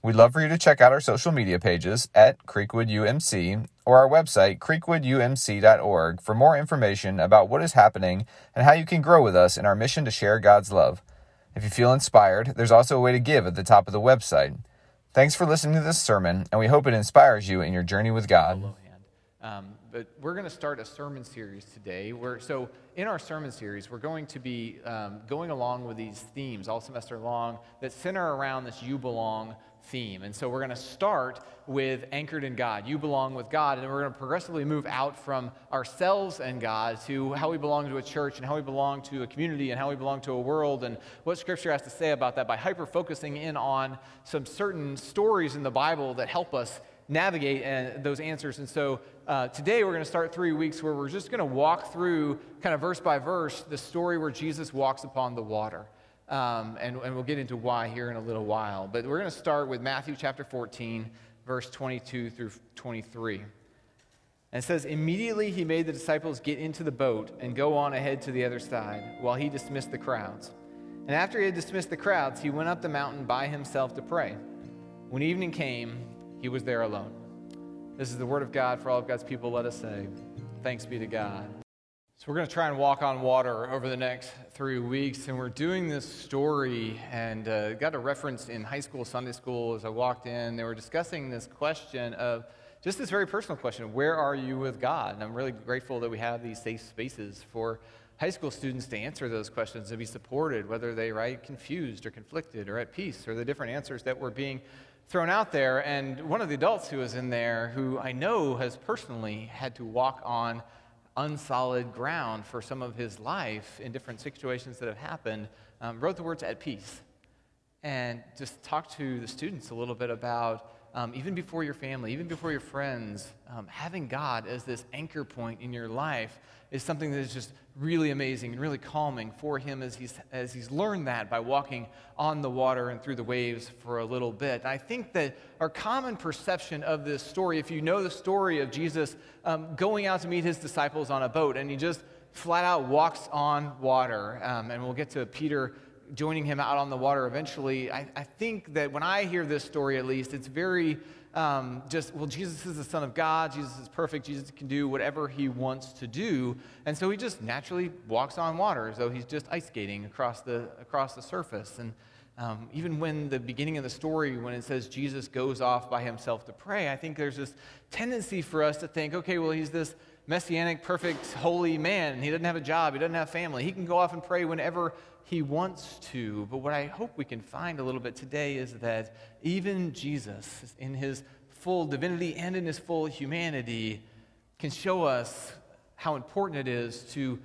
We'd love for you to check out our social media pages at Creekwood UMC or our website, creekwoodumc.org, for more information about what is happening and how you can grow with us in our mission to share God's love. If you feel inspired, there's also a way to give at the top of the website. Thanks for listening to this sermon, and we hope it inspires you in your journey with God. Um, but we're going to start a sermon series today. We're, so, in our sermon series, we're going to be um, going along with these themes all semester long that center around this You Belong theme. And so we're going to start with anchored in God. You belong with God. And we're going to progressively move out from ourselves and God to how we belong to a church and how we belong to a community and how we belong to a world and what Scripture has to say about that by hyper focusing in on some certain stories in the Bible that help us navigate uh, those answers. And so uh, today we're going to start three weeks where we're just going to walk through, kind of verse by verse, the story where Jesus walks upon the water. Um, and, and we'll get into why here in a little while. But we're going to start with Matthew chapter 14, verse 22 through 23. And it says, Immediately he made the disciples get into the boat and go on ahead to the other side while he dismissed the crowds. And after he had dismissed the crowds, he went up the mountain by himself to pray. When evening came, he was there alone. This is the word of God for all of God's people. Let us say, Thanks be to God. So, we're going to try and walk on water over the next three weeks, and we're doing this story. And uh, got a reference in high school, Sunday school, as I walked in. They were discussing this question of just this very personal question where are you with God? And I'm really grateful that we have these safe spaces for high school students to answer those questions, and be supported, whether they write confused or conflicted or at peace, or the different answers that were being thrown out there. And one of the adults who was in there, who I know has personally had to walk on unsolid ground for some of his life in different situations that have happened, um, wrote the words at peace. And just talked to the students a little bit about um, even before your family, even before your friends, um, having God as this anchor point in your life is something that is just really amazing and really calming for him as he's, as he's learned that by walking on the water and through the waves for a little bit. I think that our common perception of this story, if you know the story of Jesus um, going out to meet his disciples on a boat, and he just flat out walks on water, um, and we'll get to Peter joining him out on the water eventually. I, I think that when I hear this story, at least, it's very um, just, well, Jesus is the Son of God. Jesus is perfect. Jesus can do whatever he wants to do. And so he just naturally walks on water as though he's just ice skating across the, across the surface. And um, even when the beginning of the story, when it says Jesus goes off by himself to pray, I think there's this tendency for us to think, okay, well, he's this messianic, perfect, holy man, he doesn't have a job, he doesn't have family. He can go off and pray whenever he wants to. But what I hope we can find a little bit today is that even Jesus, in his full divinity and in his full humanity, can show us how important it is to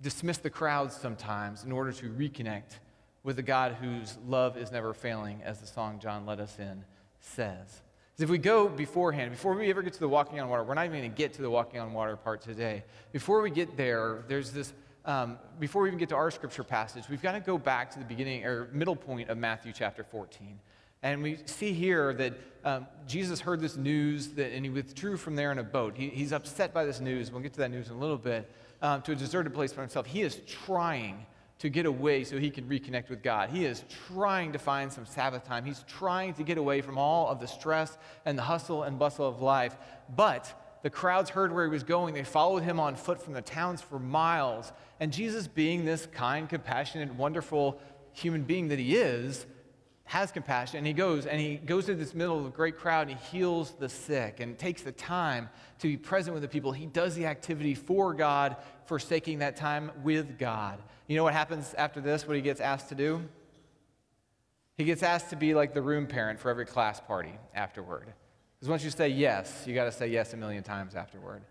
dismiss the crowds sometimes in order to reconnect with the God whose love is never failing, as the song John led us in says. If we go beforehand, before we ever get to the walking on water, we're not even going to get to the walking on water part today. Before we get there, there's this um, before we even get to our scripture passage, we've got to go back to the beginning or middle point of Matthew chapter 14. And we see here that um, Jesus heard this news that, and he withdrew from there in a boat. He, he's upset by this news. We'll get to that news in a little bit. Um, to a deserted place by himself. He is trying to get away so he can reconnect with God. He is trying to find some Sabbath time. He's trying to get away from all of the stress and the hustle and bustle of life. But the crowds heard where he was going. They followed him on foot from the towns for miles. And Jesus, being this kind, compassionate, wonderful human being that he is, has compassion and he goes and he goes into this middle of a great crowd and he heals the sick and takes the time to be present with the people. He does the activity for God, forsaking that time with God. You know what happens after this, what he gets asked to do? He gets asked to be like the room parent for every class party afterward. Because once you say yes, you got to say yes a million times afterward.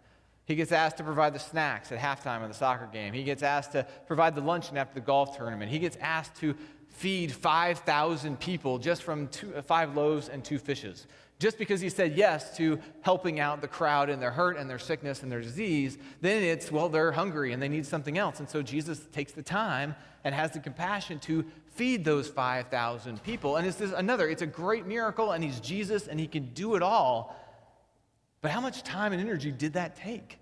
He gets asked to provide the snacks at halftime of the soccer game. He gets asked to provide the luncheon after the golf tournament. He gets asked to feed 5,000 people just from two, uh, five loaves and two fishes. Just because he said yes to helping out the crowd in their hurt and their sickness and their disease, then it's, well, they're hungry and they need something else. And so Jesus takes the time and has the compassion to feed those 5,000 people. And it's this, another, it's a great miracle, and he's Jesus and he can do it all. But how much time and energy did that take?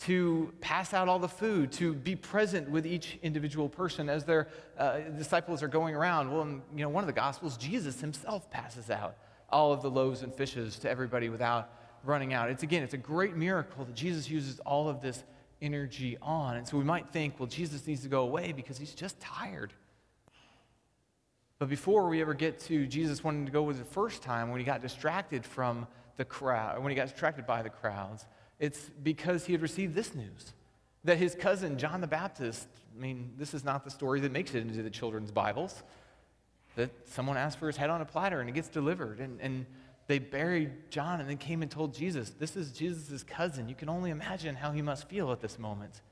to pass out all the food, to be present with each individual person as their uh, disciples are going around. Well, in you know, one of the Gospels, Jesus himself passes out all of the loaves and fishes to everybody without running out. It's again, it's a great miracle that Jesus uses all of this energy on. And so we might think, well, Jesus needs to go away because he's just tired. But before we ever get to Jesus wanting to go with the first time, when he got distracted from the crowd, when he got distracted by the crowds, it's because he had received this news that his cousin, John the Baptist, I mean, this is not the story that makes it into the children's Bibles, that someone asked for his head on a platter and it gets delivered. And, and they buried John and then came and told Jesus, This is Jesus' cousin. You can only imagine how he must feel at this moment.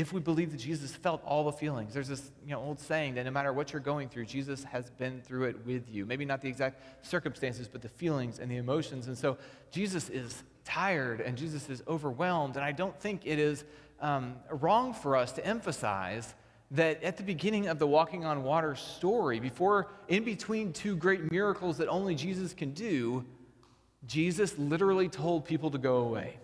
If we believe that Jesus felt all the feelings, there's this you know, old saying that no matter what you're going through, Jesus has been through it with you. Maybe not the exact circumstances, but the feelings and the emotions. And so Jesus is tired and Jesus is overwhelmed. And I don't think it is um, wrong for us to emphasize that at the beginning of the walking on water story, before in between two great miracles that only Jesus can do, Jesus literally told people to go away.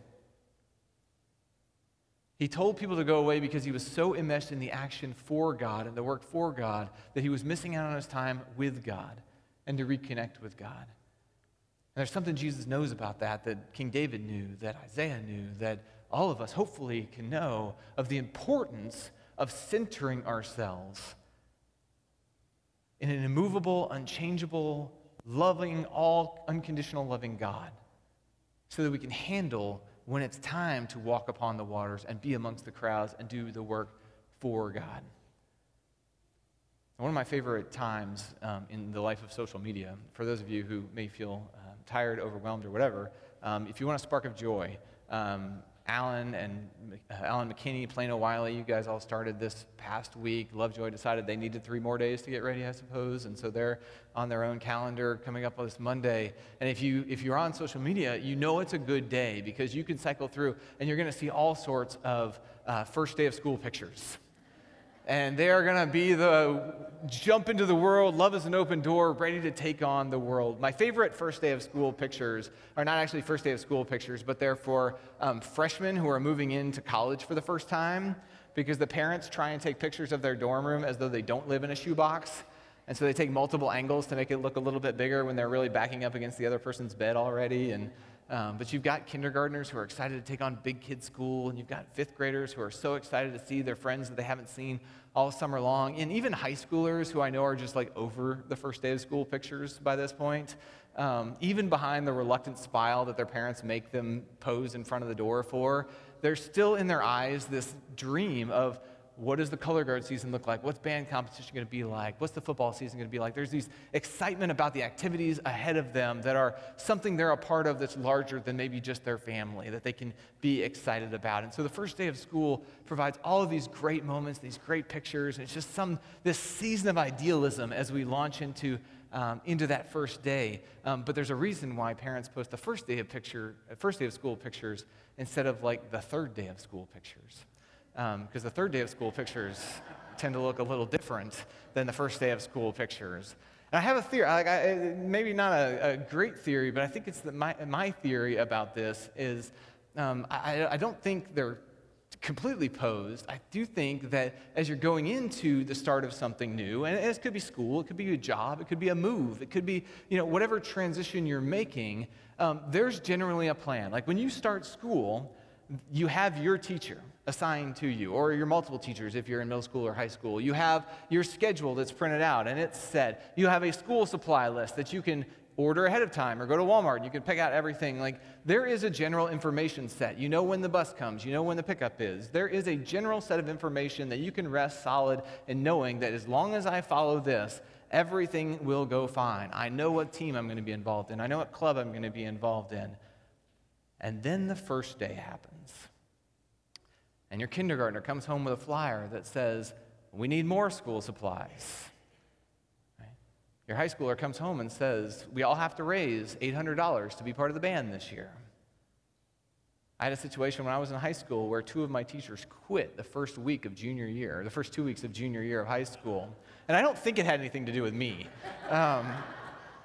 He told people to go away because he was so enmeshed in the action for God and the work for God that he was missing out on his time with God and to reconnect with God. And there's something Jesus knows about that that King David knew, that Isaiah knew, that all of us hopefully can know of the importance of centering ourselves in an immovable, unchangeable, loving, all unconditional loving God so that we can handle when it's time to walk upon the waters and be amongst the crowds and do the work for God. One of my favorite times um, in the life of social media, for those of you who may feel uh, tired, overwhelmed, or whatever, um, if you want a spark of joy, um, Allen and uh, Allen McKinney, Plano Wylie, you guys all started this past week. Lovejoy decided they needed three more days to get ready, I suppose, and so they're on their own calendar coming up this Monday. And if you if you're on social media, you know it's a good day because you can cycle through and you're going to see all sorts of uh, first day of school pictures and they are going to be the jump into the world, love is an open door, ready to take on the world. My favorite first day of school pictures are not actually first day of school pictures, but they're for um, freshmen who are moving into college for the first time because the parents try and take pictures of their dorm room as though they don't live in a shoebox. And so they take multiple angles to make it look a little bit bigger when they're really backing up against the other person's bed already. And um, but you've got kindergartners who are excited to take on big kid school, and you've got fifth graders who are so excited to see their friends that they haven't seen all summer long, and even high schoolers who I know are just like over the first day of school pictures by this point. Um, even behind the reluctant smile that their parents make them pose in front of the door for, there's still in their eyes this dream of what does the color guard season look like? What's band competition going to be like? What's the football season going to be like? There's these excitement about the activities ahead of them that are something they're a part of that's larger than maybe just their family that they can be excited about. And so the first day of school provides all of these great moments, these great pictures, and it's just some this season of idealism as we launch into um, into that first day. Um, but there's a reason why parents post the first day of picture, first day of school pictures instead of like the third day of school pictures because um, the third day of school pictures tend to look a little different than the first day of school pictures. And I have a theory, like I, maybe not a, a, great theory, but I think it's the, my, my theory about this is um, I, I don't think they're completely posed. I do think that as you're going into the start of something new, and this could be school, it could be a job, it could be a move, it could be you know whatever transition you're making, um, there's generally a plan. Like when you start school, you have your teacher assigned to you, or your multiple teachers if you're in middle school or high school. You have your schedule that's printed out and it's set. You have a school supply list that you can order ahead of time or go to Walmart and you can pick out everything. Like there is a general information set. You know when the bus comes, you know when the pickup is. There is a general set of information that you can rest solid in knowing that as long as I follow this, everything will go fine. I know what team I'm going to be involved in, I know what club I'm going to be involved in. And then the first day happens. And your kindergartner comes home with a flyer that says, We need more school supplies. Right? Your high schooler comes home and says, We all have to raise $800 to be part of the band this year. I had a situation when I was in high school where two of my teachers quit the first week of junior year, the first two weeks of junior year of high school. And I don't think it had anything to do with me. Um,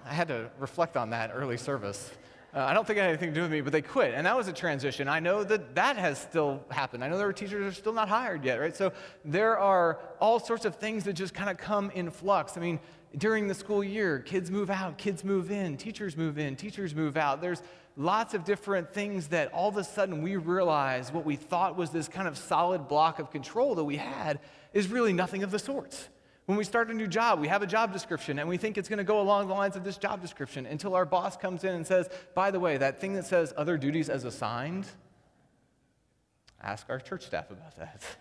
I had to reflect on that early service. Uh, I don't think it had anything to do with me, but they quit. And that was a transition. I know that that has still happened. I know there are teachers that are still not hired yet, right? So there are all sorts of things that just kind of come in flux. I mean, during the school year, kids move out, kids move in, teachers move in, teachers move out. There's lots of different things that all of a sudden we realize what we thought was this kind of solid block of control that we had is really nothing of the sorts. When we start a new job, we have a job description and we think it's going to go along the lines of this job description until our boss comes in and says, by the way, that thing that says other duties as assigned, ask our church staff about that.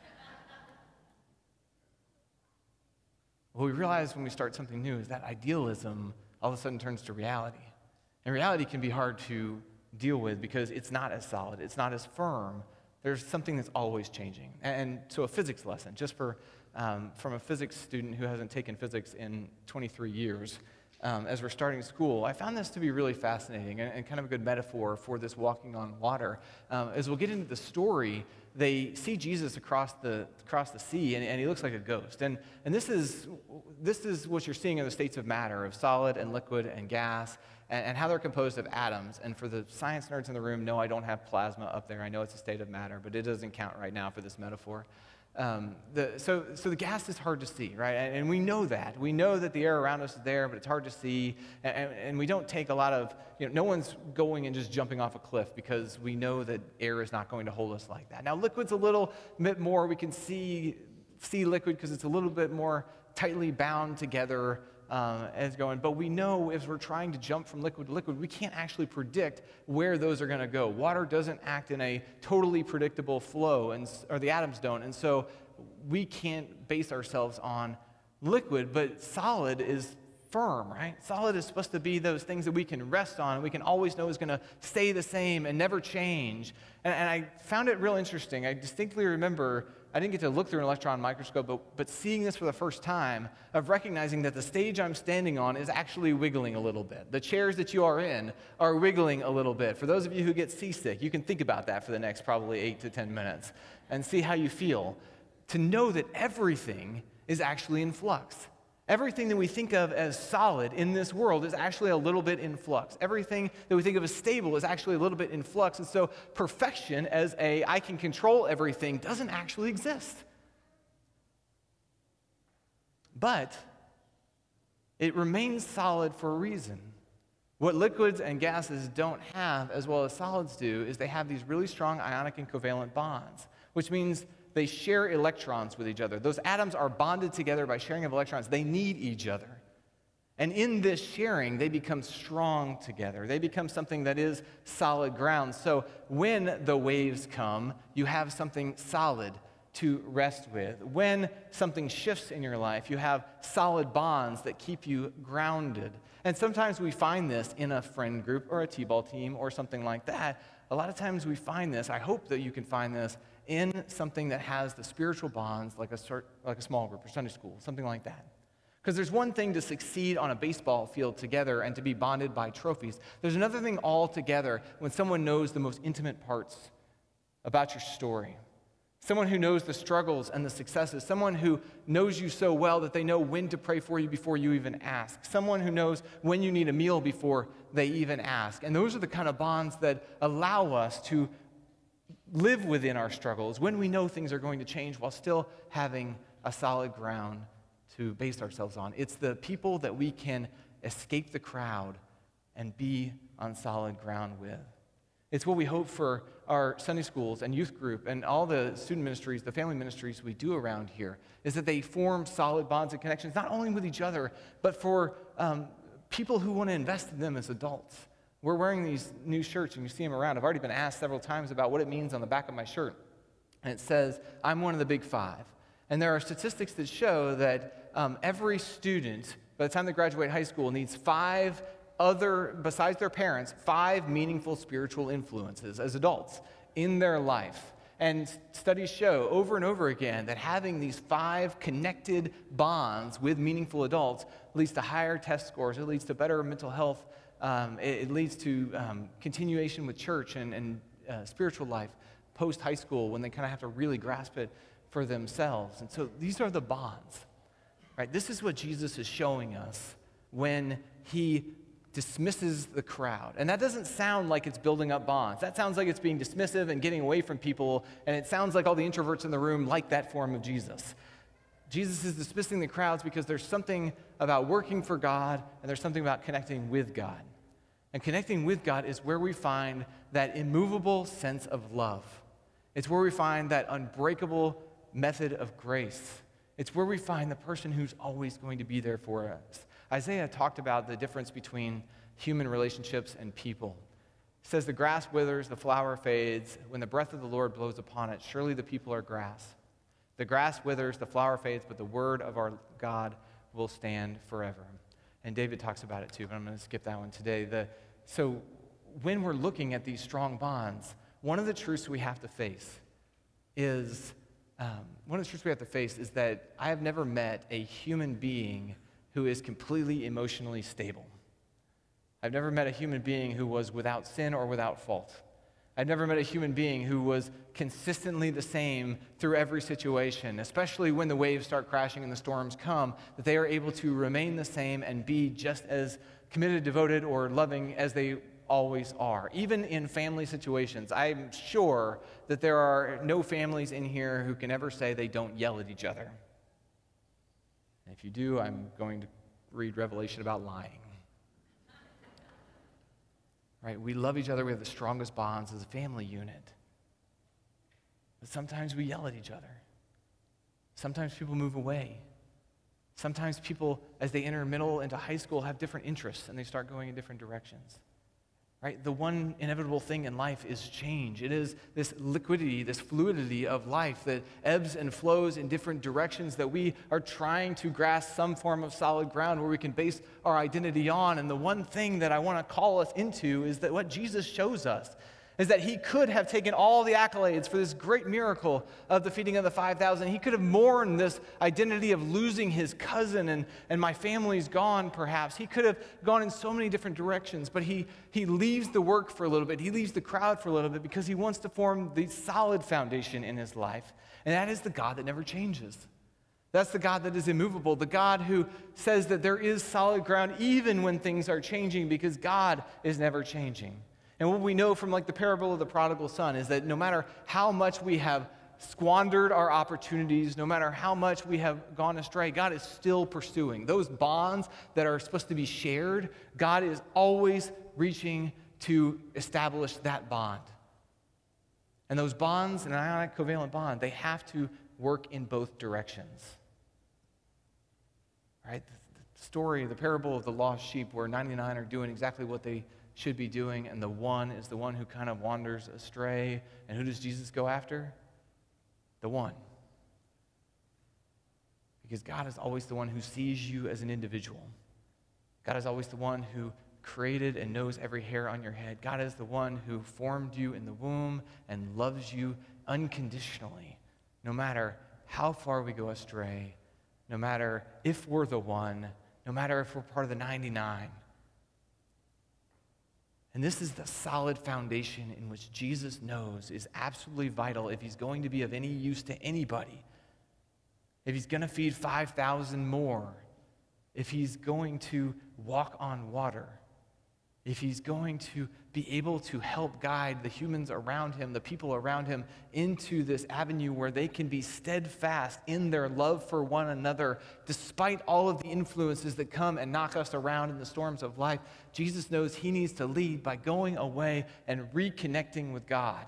what we realize when we start something new is that idealism all of a sudden turns to reality. And reality can be hard to deal with because it's not as solid, it's not as firm. There's something that's always changing. And so, a physics lesson, just for, um, from a physics student who hasn't taken physics in 23 years, um, as we're starting school, I found this to be really fascinating and, and kind of a good metaphor for this walking on water. Um, as we'll get into the story, they see Jesus across the, across the sea, and, and he looks like a ghost. And, and this, is, this is what you're seeing in the states of matter, of solid and liquid and gas and, and how they're composed of atoms. And for the science nerds in the room, no, I don't have plasma up there. I know it's a state of matter, but it doesn't count right now for this metaphor. Um, the, so, so the gas is hard to see, right? And, and, we know that. We know that the air around us is there, but it's hard to see. And, and, we don't take a lot of, you know, no one's going and just jumping off a cliff because we know that air is not going to hold us like that. Now, liquid's a little bit more, we can see, see liquid because it's a little bit more tightly bound together um, as going. But we know if we're trying to jump from liquid to liquid, we can't actually predict where those are going to go. Water doesn't act in a totally predictable flow, and, or the atoms don't. And so we can't base ourselves on liquid, but solid is firm, right? Solid is supposed to be those things that we can rest on and we can always know is going to stay the same and never change. And, and I found it real interesting. I distinctly remember I didn't get to look through an electron microscope, but, but seeing this for the first time, of recognizing that the stage I'm standing on is actually wiggling a little bit. The chairs that you are in are wiggling a little bit. For those of you who get seasick, you can think about that for the next probably eight to 10 minutes and see how you feel. To know that everything is actually in flux. Everything that we think of as solid in this world is actually a little bit in flux. Everything that we think of as stable is actually a little bit in flux. And so perfection as a I can control everything doesn't actually exist. But it remains solid for a reason. What liquids and gases don't have, as well as solids do, is they have these really strong ionic and covalent bonds, which means they share electrons with each other. Those atoms are bonded together by sharing of electrons. They need each other. And in this sharing, they become strong together. They become something that is solid ground. So when the waves come, you have something solid to rest with. When something shifts in your life, you have solid bonds that keep you grounded. And sometimes we find this in a friend group or a T ball team or something like that. A lot of times we find this, I hope that you can find this in something that has the spiritual bonds like a, like a small group or Sunday school, something like that. Because there's one thing to succeed on a baseball field together and to be bonded by trophies. There's another thing altogether when someone knows the most intimate parts about your story. Someone who knows the struggles and the successes. Someone who knows you so well that they know when to pray for you before you even ask. Someone who knows when you need a meal before they even ask. And those are the kind of bonds that allow us to live within our struggles, when we know things are going to change while still having a solid ground to base ourselves on. It's the people that we can escape the crowd and be on solid ground with. It's what we hope for our Sunday schools and youth group and all the student ministries, the family ministries we do around here, is that they form solid bonds and connections, not only with each other, but for um, people who want to invest in them as adults. We're wearing these new shirts and you see them around. I've already been asked several times about what it means on the back of my shirt. And it says, I'm one of the big five. And there are statistics that show that um, every student, by the time they graduate high school, needs five other, besides their parents, five meaningful spiritual influences as adults in their life. And studies show over and over again that having these five connected bonds with meaningful adults leads to higher test scores, it leads to better mental health, um, it, it, leads to um, continuation with church and, and uh, spiritual life post high school when they kind of have to really grasp it for themselves. And so these are the bonds, right? This is what Jesus is showing us when he dismisses the crowd. And that doesn't sound like it's building up bonds. That sounds like it's being dismissive and getting away from people. And it sounds like all the introverts in the room like that form of Jesus. Jesus is dismissing the crowds because there's something about working for God and there's something about connecting with God. And connecting with God is where we find that immovable sense of love. It's where we find that unbreakable method of grace. It's where we find the person who's always going to be there for us. Isaiah talked about the difference between human relationships and people. He says, The grass withers, the flower fades. When the breath of the Lord blows upon it, surely the people are grass. The grass withers, the flower fades, but the word of our God will stand forever. And David talks about it too, but I'm going to skip that one today. The, so, when we're looking at these strong bonds, one of the truths we have to face is um, one of the truths we have to face is that I have never met a human being who is completely emotionally stable. I've never met a human being who was without sin or without fault. I've never met a human being who was consistently the same through every situation, especially when the waves start crashing and the storms come, that they are able to remain the same and be just as committed, devoted, or loving as they always are. Even in family situations, I'm sure that there are no families in here who can ever say they don't yell at each other. And if you do, I'm going to read Revelation about lying. Right? We love each other. We have the strongest bonds as a family unit. But sometimes we yell at each other. Sometimes people move away. Sometimes people, as they enter middle into high school, have different interests and they start going in different directions. Right? The one inevitable thing in life is change. It is this liquidity, this fluidity of life that ebbs and flows in different directions that we are trying to grasp some form of solid ground where we can base our identity on. And the one thing that I want to call us into is that what Jesus shows us is that he could have taken all the accolades for this great miracle of the feeding of the 5,000. He could have mourned this identity of losing his cousin and, and my family's gone, perhaps. He could have gone in so many different directions, but he, he leaves the work for a little bit. He leaves the crowd for a little bit because he wants to form the solid foundation in his life. And that is the God that never changes. That's the God that is immovable, the God who says that there is solid ground even when things are changing because God is never changing. And what we know from like the parable of the prodigal son is that no matter how much we have squandered our opportunities, no matter how much we have gone astray, God is still pursuing. Those bonds that are supposed to be shared, God is always reaching to establish that bond. And those bonds, an ionic covalent bond, they have to work in both directions. Right? The story, the parable of the lost sheep, where 99 are doing exactly what they should be doing, and the one is the one who kind of wanders astray. And who does Jesus go after? The one. Because God is always the one who sees you as an individual. God is always the one who created and knows every hair on your head. God is the one who formed you in the womb and loves you unconditionally, no matter how far we go astray, no matter if we're the one, no matter if we're part of the 99. And this is the solid foundation in which Jesus knows is absolutely vital if he's going to be of any use to anybody. If he's going to feed 5,000 more, if he's going to walk on water, if he's going to be able to help guide the humans around him, the people around him, into this avenue where they can be steadfast in their love for one another, despite all of the influences that come and knock us around in the storms of life, Jesus knows he needs to lead by going away and reconnecting with God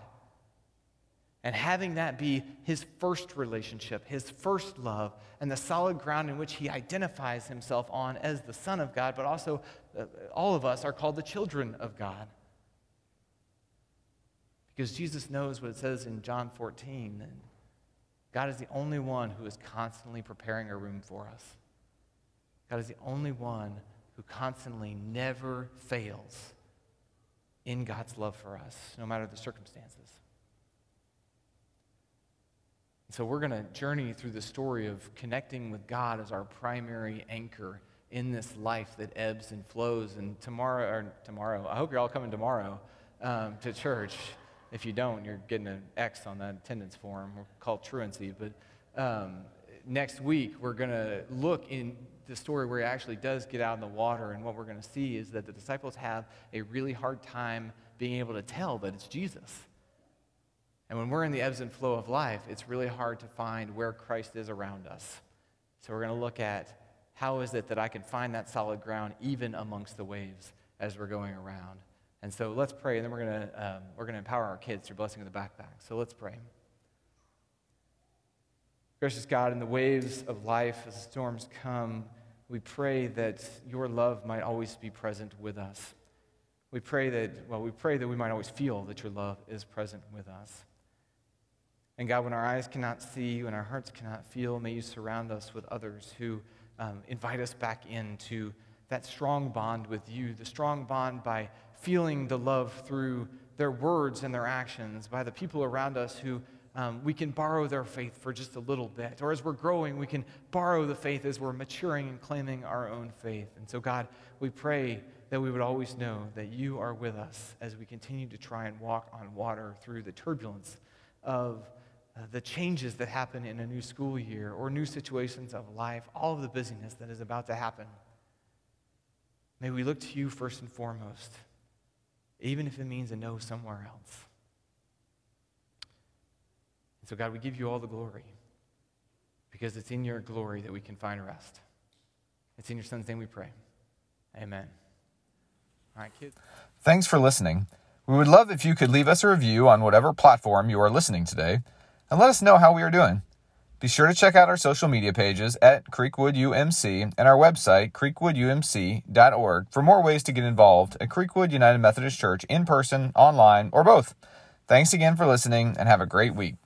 and having that be his first relationship, his first love, and the solid ground in which he identifies himself on as the Son of God, but also uh, all of us are called the children of God. Because Jesus knows what it says in John 14 that God is the only one who is constantly preparing a room for us. God is the only one who constantly never fails in God's love for us, no matter the circumstances. So we're going to journey through the story of connecting with God as our primary anchor in this life that ebbs and flows. And tomorrow, or tomorrow, I hope you're all coming tomorrow um, to church. If you don't, you're getting an X on that attendance form. We're called truancy. But um, next week, we're going to look in the story where he actually does get out in the water. And what we're going to see is that the disciples have a really hard time being able to tell that it's Jesus. And when we're in the ebbs and flow of life, it's really hard to find where Christ is around us. So we're going to look at how is it that I can find that solid ground even amongst the waves as we're going around. And so let's pray, and then we're going to, um, we're going to empower our kids through blessing of the backpack. So let's pray. Gracious God, in the waves of life, as storms come, we pray that your love might always be present with us. We pray that, well, we pray that we might always feel that your love is present with us. And God, when our eyes cannot see, and our hearts cannot feel, may you surround us with others who um, invite us back into that strong bond with you, the strong bond by feeling the love through their words and their actions, by the people around us who um, we can borrow their faith for just a little bit. Or as we're growing, we can borrow the faith as we're maturing and claiming our own faith. And so, God, we pray that we would always know that you are with us as we continue to try and walk on water through the turbulence of uh, the changes that happen in a new school year or new situations of life, all of the busyness that is about to happen. May we look to you first and foremost, even if it means a no somewhere else. And so, God, we give you all the glory because it's in your glory that we can find rest. It's in your son's name we pray. Amen. All right, kids. Thanks for listening. We would love if you could leave us a review on whatever platform you are listening today and let us know how we are doing. Be sure to check out our social media pages at Creekwood UMC and our website, creekwoodumc.org, for more ways to get involved at Creekwood United Methodist Church in person, online, or both. Thanks again for listening and have a great week.